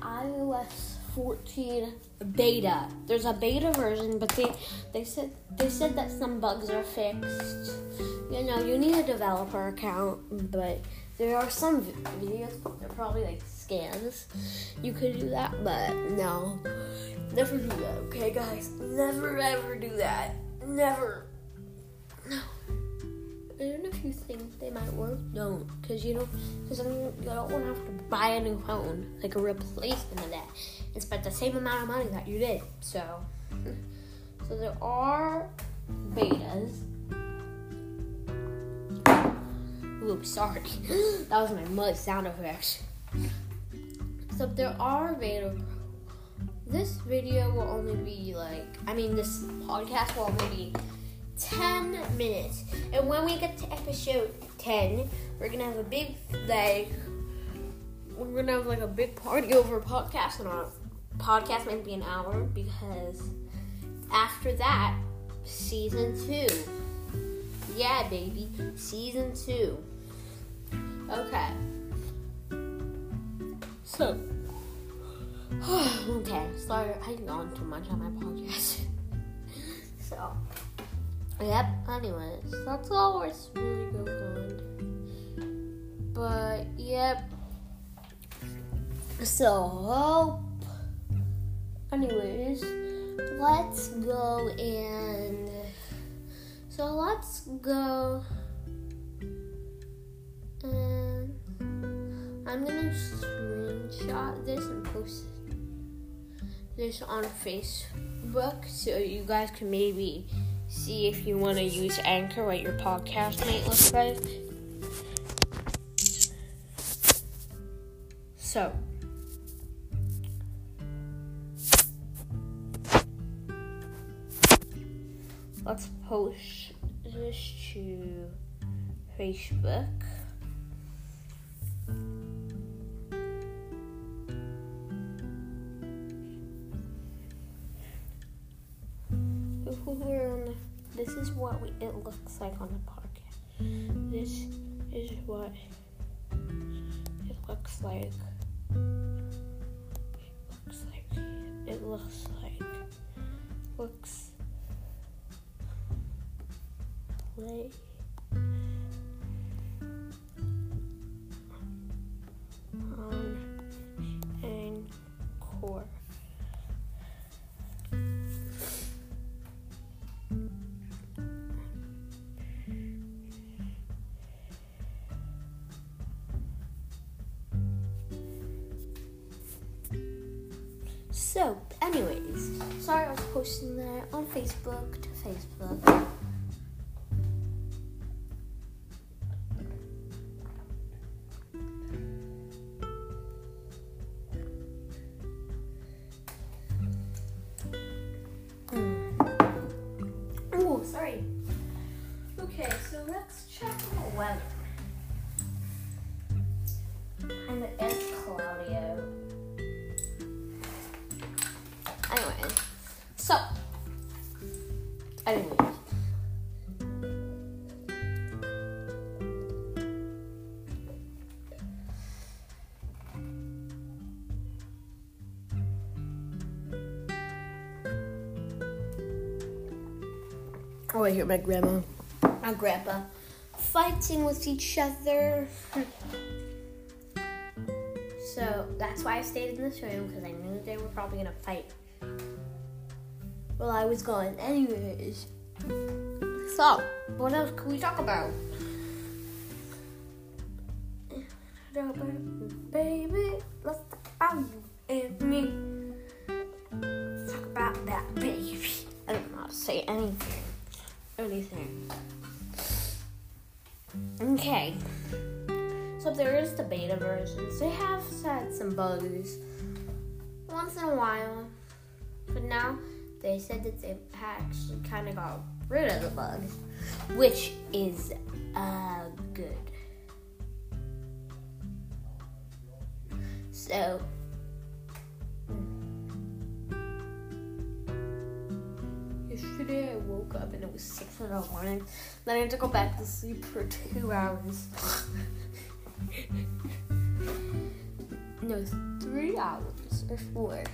iOS 14 beta. There's a beta version, but they they said they said that some bugs are fixed. You know, you need a developer account, but there are some videos. They're probably like scans. You could do that, but no, never do that. Okay, guys, never ever do that. Never. Work, don't, because you don't, because you don't want to have to buy a new phone, like a replacement of that, and spend the same amount of money that you did. So, so there are betas. Oops, sorry, that was my mud sound effect. So there are beta. This video will only be like, I mean, this podcast will only be 10 minutes. And when we get to episode 10, we're gonna have a big like we're gonna have like a big party over podcast and our podcast might be an hour because after that, season two. Yeah, baby, season two. Okay. So, okay, sorry, I yawned too much on my podcast. so. Yep, anyways, that's all it's really good on. But, yep. So, hope. anyways, let's go and. So, let's go. And I'm gonna screenshot this and post this on Facebook so you guys can maybe see if you want to use Anchor, what your podcast might look like. So, let's post this to Facebook. This is what we, it looks like on the podcast. This is what it looks like. It looks like. It looks like. Looks like. So, anyways, sorry I was posting that on Facebook to Facebook. Oh, sorry. Okay, so let's check the weather. And it's cloudy out. Anyway, so, anyways. Oh, I hear my grandma, my grandpa fighting with each other. So that's why I stayed in this room because I knew they were probably gonna fight. Well, I was gone anyways. So, what else can we talk about? Baby, let's talk about you and me. Let's talk about that baby. I don't know how to say anything. Anything. Okay. So there is the beta versions. They have had some bugs once in a while, but now they said that they actually kind of got rid of the bugs, which is uh, good. So. Yesterday I woke up and it was six in the morning. Then I had to go back to sleep for two hours. no, three hours or four.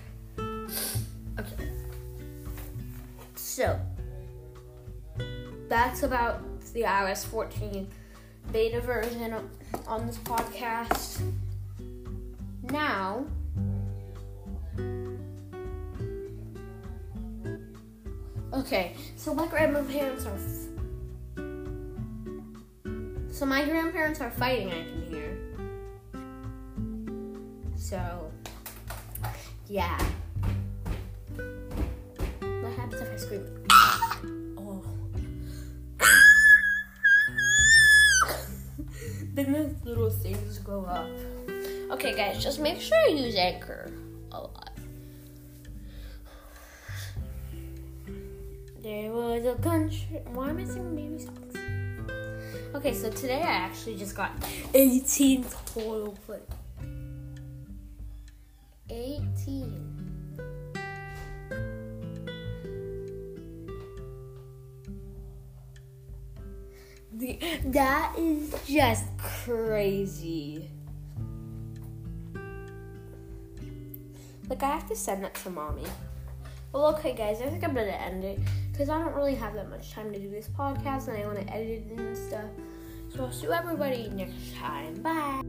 So that's about the iOS 14 beta version on this podcast. Now, okay, so my grandparents are. So my grandparents are fighting. I can hear. So, yeah. Happens if I scream? Oh. then the little things go up. Okay, guys, just make sure you use Anchor a lot. There was a country. Why am I singing baby songs? Okay, so today I actually just got 18 total plays. 18. That is just crazy. Like, I have to send that to mommy. Well, okay, guys, I think I'm gonna end it because I don't really have that much time to do this podcast and I want to edit it and stuff. So I'll see everybody next time. Bye.